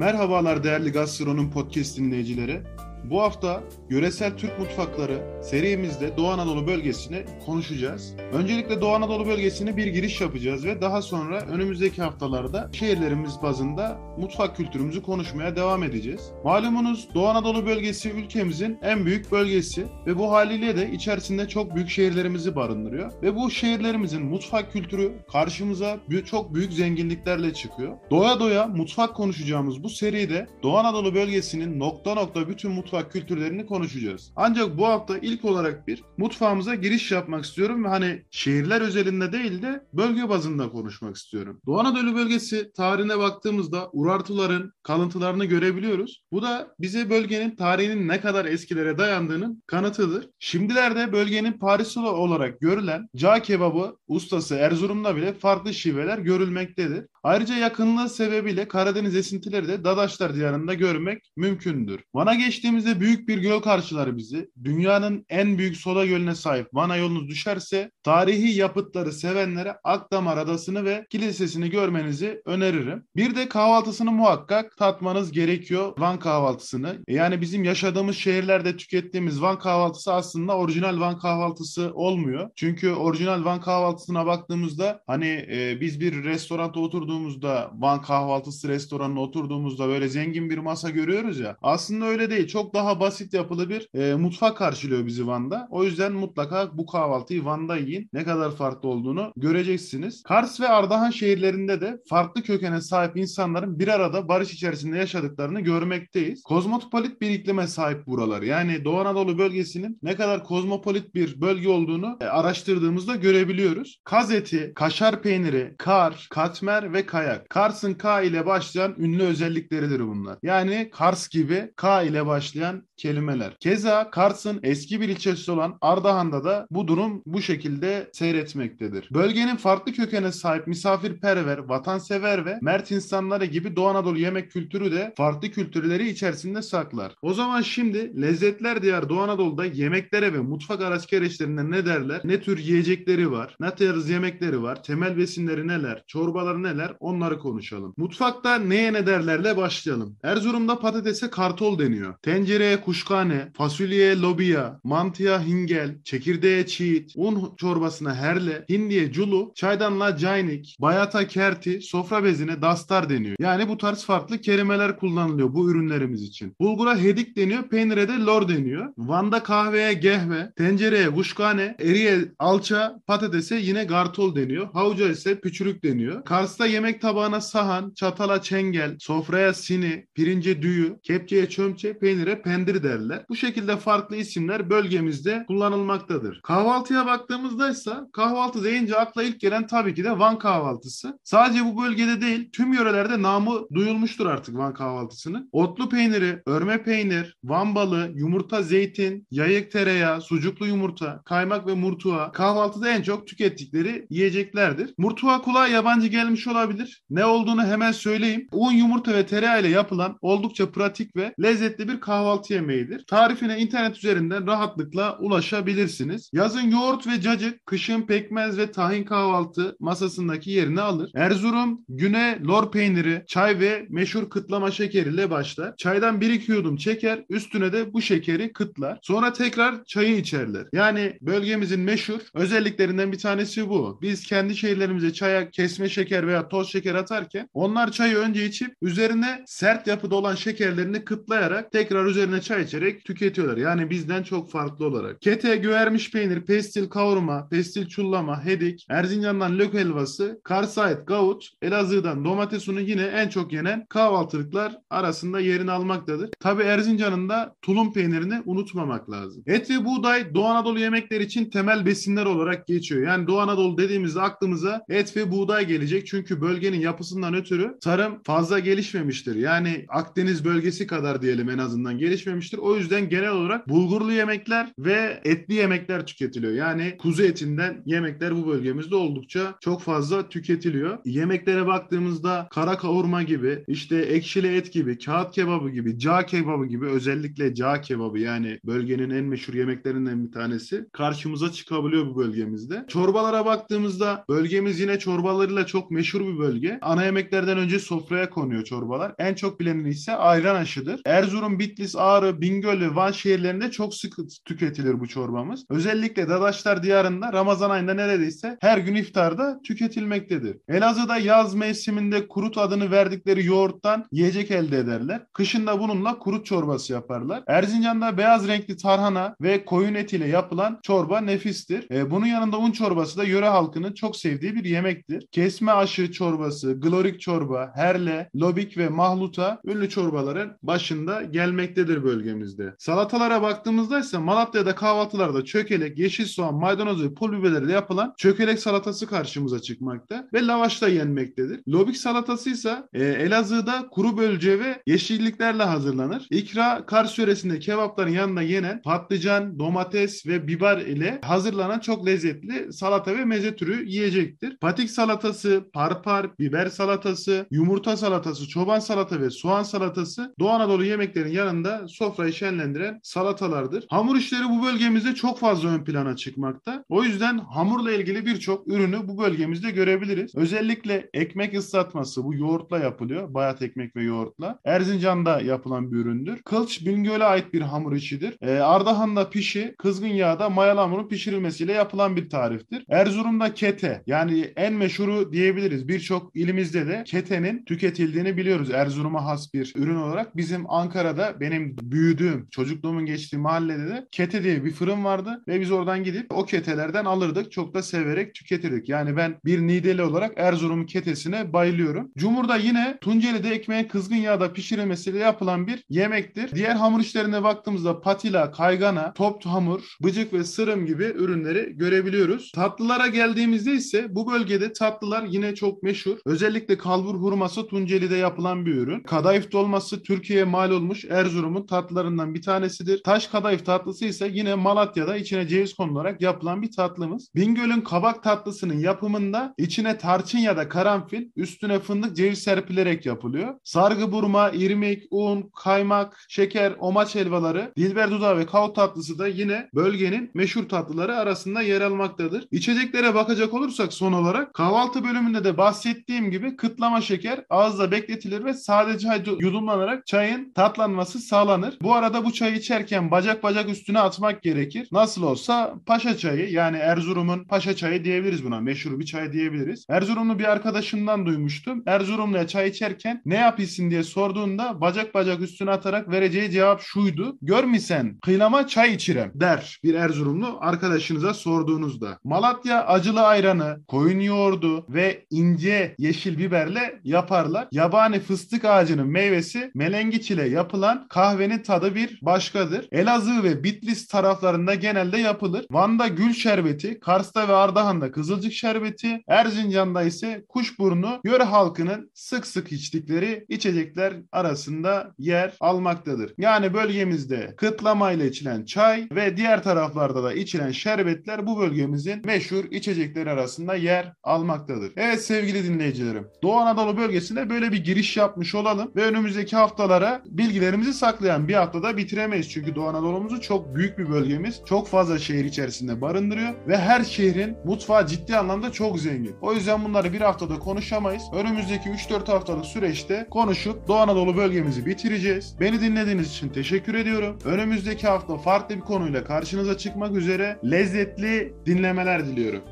Merhabalar değerli Gastronom Podcast dinleyicileri. Bu hafta yöresel Türk mutfakları serimizde Doğu Anadolu bölgesini konuşacağız. Öncelikle Doğu Anadolu bölgesine bir giriş yapacağız ve daha sonra önümüzdeki haftalarda şehirlerimiz bazında mutfak kültürümüzü konuşmaya devam edeceğiz. Malumunuz Doğu Anadolu bölgesi ülkemizin en büyük bölgesi ve bu haliyle de içerisinde çok büyük şehirlerimizi barındırıyor. Ve bu şehirlerimizin mutfak kültürü karşımıza çok büyük zenginliklerle çıkıyor. Doya doya mutfak konuşacağımız bu seride Doğu Anadolu bölgesinin nokta nokta bütün mutfak mutfak kültürlerini konuşacağız. Ancak bu hafta ilk olarak bir mutfağımıza giriş yapmak istiyorum ve hani şehirler özelinde değil de bölge bazında konuşmak istiyorum. Doğu Anadolu bölgesi tarihine baktığımızda Urartuların kalıntılarını görebiliyoruz. Bu da bize bölgenin tarihinin ne kadar eskilere dayandığının kanıtıdır. Şimdilerde bölgenin Paris'i olarak görülen cağ kebabı ustası Erzurum'da bile farklı şiveler görülmektedir. Ayrıca yakınlığı sebebiyle Karadeniz esintileri de Dadaşlar diyarında görmek mümkündür. Van'a geçtiğimizde büyük bir göl karşılar bizi. Dünyanın en büyük soda gölüne sahip Van'a yolunuz düşerse tarihi yapıtları sevenlere Akdamar Adası'nı ve kilisesini görmenizi öneririm. Bir de kahvaltısını muhakkak tatmanız gerekiyor Van kahvaltısını. Yani bizim yaşadığımız şehirlerde tükettiğimiz Van kahvaltısı aslında orijinal Van kahvaltısı olmuyor. Çünkü orijinal Van kahvaltısına baktığımızda hani e, biz bir restoranda oturduğumuzda Van kahvaltısı restoranına oturduğumuzda böyle zengin bir masa görüyoruz ya. Aslında öyle değil. Çok daha basit yapılı bir e, mutfak karşılıyor bizi Van'da. O yüzden mutlaka bu kahvaltıyı Van'da yiyin. Ne kadar farklı olduğunu göreceksiniz. Kars ve Ardahan şehirlerinde de farklı kökene sahip insanların bir arada barış içerisinde yaşadıklarını görmekteyiz. Kozmopolit bir iklime sahip buralar. Yani Doğu Anadolu bölgesinin ne kadar kozmopolit bir bölge olduğunu e, araştırdığımızda görebiliyoruz. Kaz eti, kaşar peyniri, kar, katmer ve kayak. Kars'ın K ile başlayan ünlü özellikleridir bunlar. Yani Kars gibi K ile başlayan kelimeler. Keza Kars'ın eski bir ilçesi olan Ardahan'da da bu durum bu şekilde seyretmektedir. Bölgenin farklı kökene sahip misafirperver, vatansever ve mert insanları gibi Doğu Anadolu yemek kültürü de farklı kültürleri içerisinde saklar. O zaman şimdi lezzetler diyar Doğu Anadolu'da yemeklere ve mutfak araç gereçlerine ne derler? Ne tür yiyecekleri var? Ne tarz yemekleri var? Temel besinleri neler? Çorbaları neler? onları konuşalım. Mutfakta neye ne derlerle başlayalım. Erzurum'da patatese kartol deniyor. Tencereye kuşkane, fasulyeye lobiya, mantıya hingel, çekirdeğe çiğit, un çorbasına herle, hindiye culu, çaydanla caynik, bayata kerti, sofra bezine dastar deniyor. Yani bu tarz farklı kelimeler kullanılıyor bu ürünlerimiz için. Bulgura hedik deniyor, peynire de lor deniyor. Van'da kahveye gehve, tencereye kuşkane, eriye alça, patatese yine gartol deniyor. Havuca ise püçürük deniyor. Kars'ta yemek tabağına sahan, çatala çengel, sofraya sini, pirince düğü, kepçeye çömçe, peynire pendir derler. Bu şekilde farklı isimler bölgemizde kullanılmaktadır. Kahvaltıya baktığımızda ise kahvaltı deyince akla ilk gelen tabii ki de Van kahvaltısı. Sadece bu bölgede değil tüm yörelerde namı duyulmuştur artık Van kahvaltısının. Otlu peyniri, örme peynir, Van balı, yumurta, zeytin, yayık tereyağı, sucuklu yumurta, kaymak ve murtuğa kahvaltıda en çok tükettikleri yiyeceklerdir. Murtuğa kulağa yabancı gelmiş olabilir. Ne olduğunu hemen söyleyeyim. Un, yumurta ve tereyağı ile yapılan oldukça pratik ve lezzetli bir kahvaltı yemeğidir. Tarifine internet üzerinden rahatlıkla ulaşabilirsiniz. Yazın yoğurt ve cacık, kışın pekmez ve tahin kahvaltı masasındaki yerini alır. Erzurum güne lor peyniri, çay ve meşhur kıtlama şekeriyle başlar. Çaydan bir iki yudum çeker, üstüne de bu şekeri kıtlar. Sonra tekrar çayı içerler. Yani bölgemizin meşhur özelliklerinden bir tanesi bu. Biz kendi şehirlerimize çaya kesme şeker veya toz şeker atarken onlar çayı önce içip üzerine sert yapıda olan şekerlerini kıtlayarak tekrar üzerine çay içerek tüketiyorlar. Yani bizden çok farklı olarak. Kete, göğermiş peynir, pestil kavurma, pestil çullama, hedik, Erzincan'dan lök helvası, Kars'a ait gavut, Elazığ'dan domates unu yine en çok yenen kahvaltılıklar arasında yerini almaktadır. Tabi Erzincan'ın da tulum peynirini unutmamak lazım. Et ve buğday Doğu Anadolu yemekleri için temel besinler olarak geçiyor. Yani Doğu Anadolu dediğimizde aklımıza et ve buğday gelecek. Çünkü bölgenin yapısından ötürü tarım fazla gelişmemiştir. Yani Akdeniz bölgesi kadar diyelim en azından gelişmemiştir. O yüzden genel olarak bulgurlu yemekler ve etli yemekler tüketiliyor. Yani kuzu etinden yemekler bu bölgemizde oldukça çok fazla tüketiliyor. Yemeklere baktığımızda kara kavurma gibi, işte ekşili et gibi, kağıt kebabı gibi, cağ kebabı gibi özellikle cağ kebabı yani bölgenin en meşhur yemeklerinden bir tanesi karşımıza çıkabiliyor bu bölgemizde. Çorbalara baktığımızda bölgemiz yine çorbalarıyla çok meşhur bir bölge. Ana yemeklerden önce sofraya konuyor çorbalar. En çok bilinen ise ayran aşıdır. Erzurum, Bitlis, Ağrı, Bingöl ve Van şehirlerinde çok sık tüketilir bu çorbamız. Özellikle Dadaşlar diyarında Ramazan ayında neredeyse her gün iftarda tüketilmektedir. Elazığ'da yaz mevsiminde kurut adını verdikleri yoğurttan yiyecek elde ederler. Kışında bununla kurut çorbası yaparlar. Erzincan'da beyaz renkli tarhana ve koyun etiyle yapılan çorba nefistir. E, bunun yanında un çorbası da yöre halkının çok sevdiği bir yemektir. Kesme aşı çorbası, glorik çorba, herle, lobik ve mahluta ünlü çorbaların başında gelmektedir bölgemizde. Salatalara baktığımızda ise Malatya'da kahvaltılarda çökelek, yeşil soğan, maydanoz ve pul biberle yapılan çökelek salatası karşımıza çıkmakta ve lavaşla yenmektedir. Lobik salatası ise e, Elazığ'da kuru bölce ve yeşilliklerle hazırlanır. İkra Kars yöresinde kebapların yanında yenen patlıcan, domates ve biber ile hazırlanan çok lezzetli salata ve meze türü yiyecektir. Patik salatası, parpar, biber salatası, yumurta salatası, çoban salata ve soğan salatası Doğu Anadolu yemeklerin yanında sofrayı şenlendiren salatalardır. Hamur işleri bu bölgemizde çok fazla ön plana çıkmakta. O yüzden hamurla ilgili birçok ürünü bu bölgemizde görebiliriz. Özellikle ekmek ıslatması bu yoğurtla yapılıyor. Bayat ekmek ve yoğurtla. Erzincan'da yapılan bir üründür. Kılç Bingöl'e ait bir hamur işidir. E, Ardahan'da pişi kızgın yağda mayalı hamurun pişirilmesiyle yapılan bir tariftir. Erzurum'da kete yani en meşhuru diyebiliriz. Birçok ilimizde de ketenin tüketildiğini biliyoruz. Erzurum'a has bir ürün olarak. Bizim Ankara'da benim büyüdüğüm, çocukluğumun geçtiği mahallede de kete diye bir fırın vardı ve biz oradan gidip o ketelerden alırdık. Çok da severek tüketirdik. Yani ben bir Nideli olarak Erzurum ketesine bayılıyorum. Cumhur'da yine Tunceli'de ekmeğin kızgın yağda pişirilmesiyle yapılan bir yemektir. Diğer hamur işlerine baktığımızda patila, kaygana, top hamur, bıcık ve sırım gibi ürünleri görebiliyoruz. Tatlılara geldiğimizde ise bu bölgede tatlılar yine çok meşhur. Özellikle kalbur hurması Tunceli'de yapılan bir ürün. Kadayıf dolması Türkiye'ye mal olmuş Erzurum'un tatlılarından bir tanesidir. Taş kadayıf tatlısı ise yine Malatya'da içine ceviz konularak yapılan bir tatlımız. Bingöl'ün kabak tatlısının yapımında içine tarçın ya da karanfil, üstüne fındık ceviz serpilerek yapılıyor. Sargı burma, irmik, un, kaymak, şeker, omaç helvaları, dilber dudağı ve kav tatlısı da yine bölgenin meşhur tatlıları arasında yer almaktadır. İçeceklere bakacak olursak son olarak kahvaltı bölümünde de bahsettiğim gibi kıtlama şeker ağızda bekletilir ve sadece yudumlanarak çayın tatlanması sağlanır. Bu arada bu çayı içerken bacak bacak üstüne atmak gerekir. Nasıl olsa paşa çayı yani Erzurum'un paşa çayı diyebiliriz buna. Meşhur bir çay diyebiliriz. Erzurumlu bir arkadaşımdan duymuştum. Erzurumlu'ya çay içerken ne yapıyorsun diye sorduğunda bacak bacak üstüne atarak vereceği cevap şuydu. Görmisen kıylama çay içirem der bir Erzurumlu arkadaşınıza sorduğunuzda. Malatya acılı ayranı, koyun yoğurdu ve ince yeşil biberle yaparlar. Yabani fıstık ağacının meyvesi melengiç ile yapılan kahvenin tadı bir başkadır. Elazığ ve Bitlis taraflarında genelde yapılır. Van'da gül şerbeti, Kars'ta ve Ardahan'da kızılcık şerbeti, Erzincan'da ise kuşburnu yöre halkının sık sık içtikleri içecekler arasında yer almaktadır. Yani bölgemizde kıtlama ile içilen çay ve diğer taraflarda da içilen şerbetler bu bölgemizin meşhur içecekleri arasında yer almaktadır. Evet sevgili dinleyicilerim. Doğu Anadolu bölgesinde böyle bir giriş yapmış olalım ve önümüzdeki haftalara bilgilerimizi saklayan bir haftada bitiremeyiz. Çünkü Doğu Anadolu'muzun çok büyük bir bölgemiz. Çok fazla şehir içerisinde barındırıyor ve her şehrin mutfağı ciddi anlamda çok zengin. O yüzden bunları bir haftada konuşamayız. Önümüzdeki 3-4 haftalık süreçte konuşup Doğu Anadolu bölgemizi bitireceğiz. Beni dinlediğiniz için teşekkür ediyorum. Önümüzdeki hafta farklı bir konuyla karşınıza çıkmak üzere lezzetli dinlemeler diliyorum.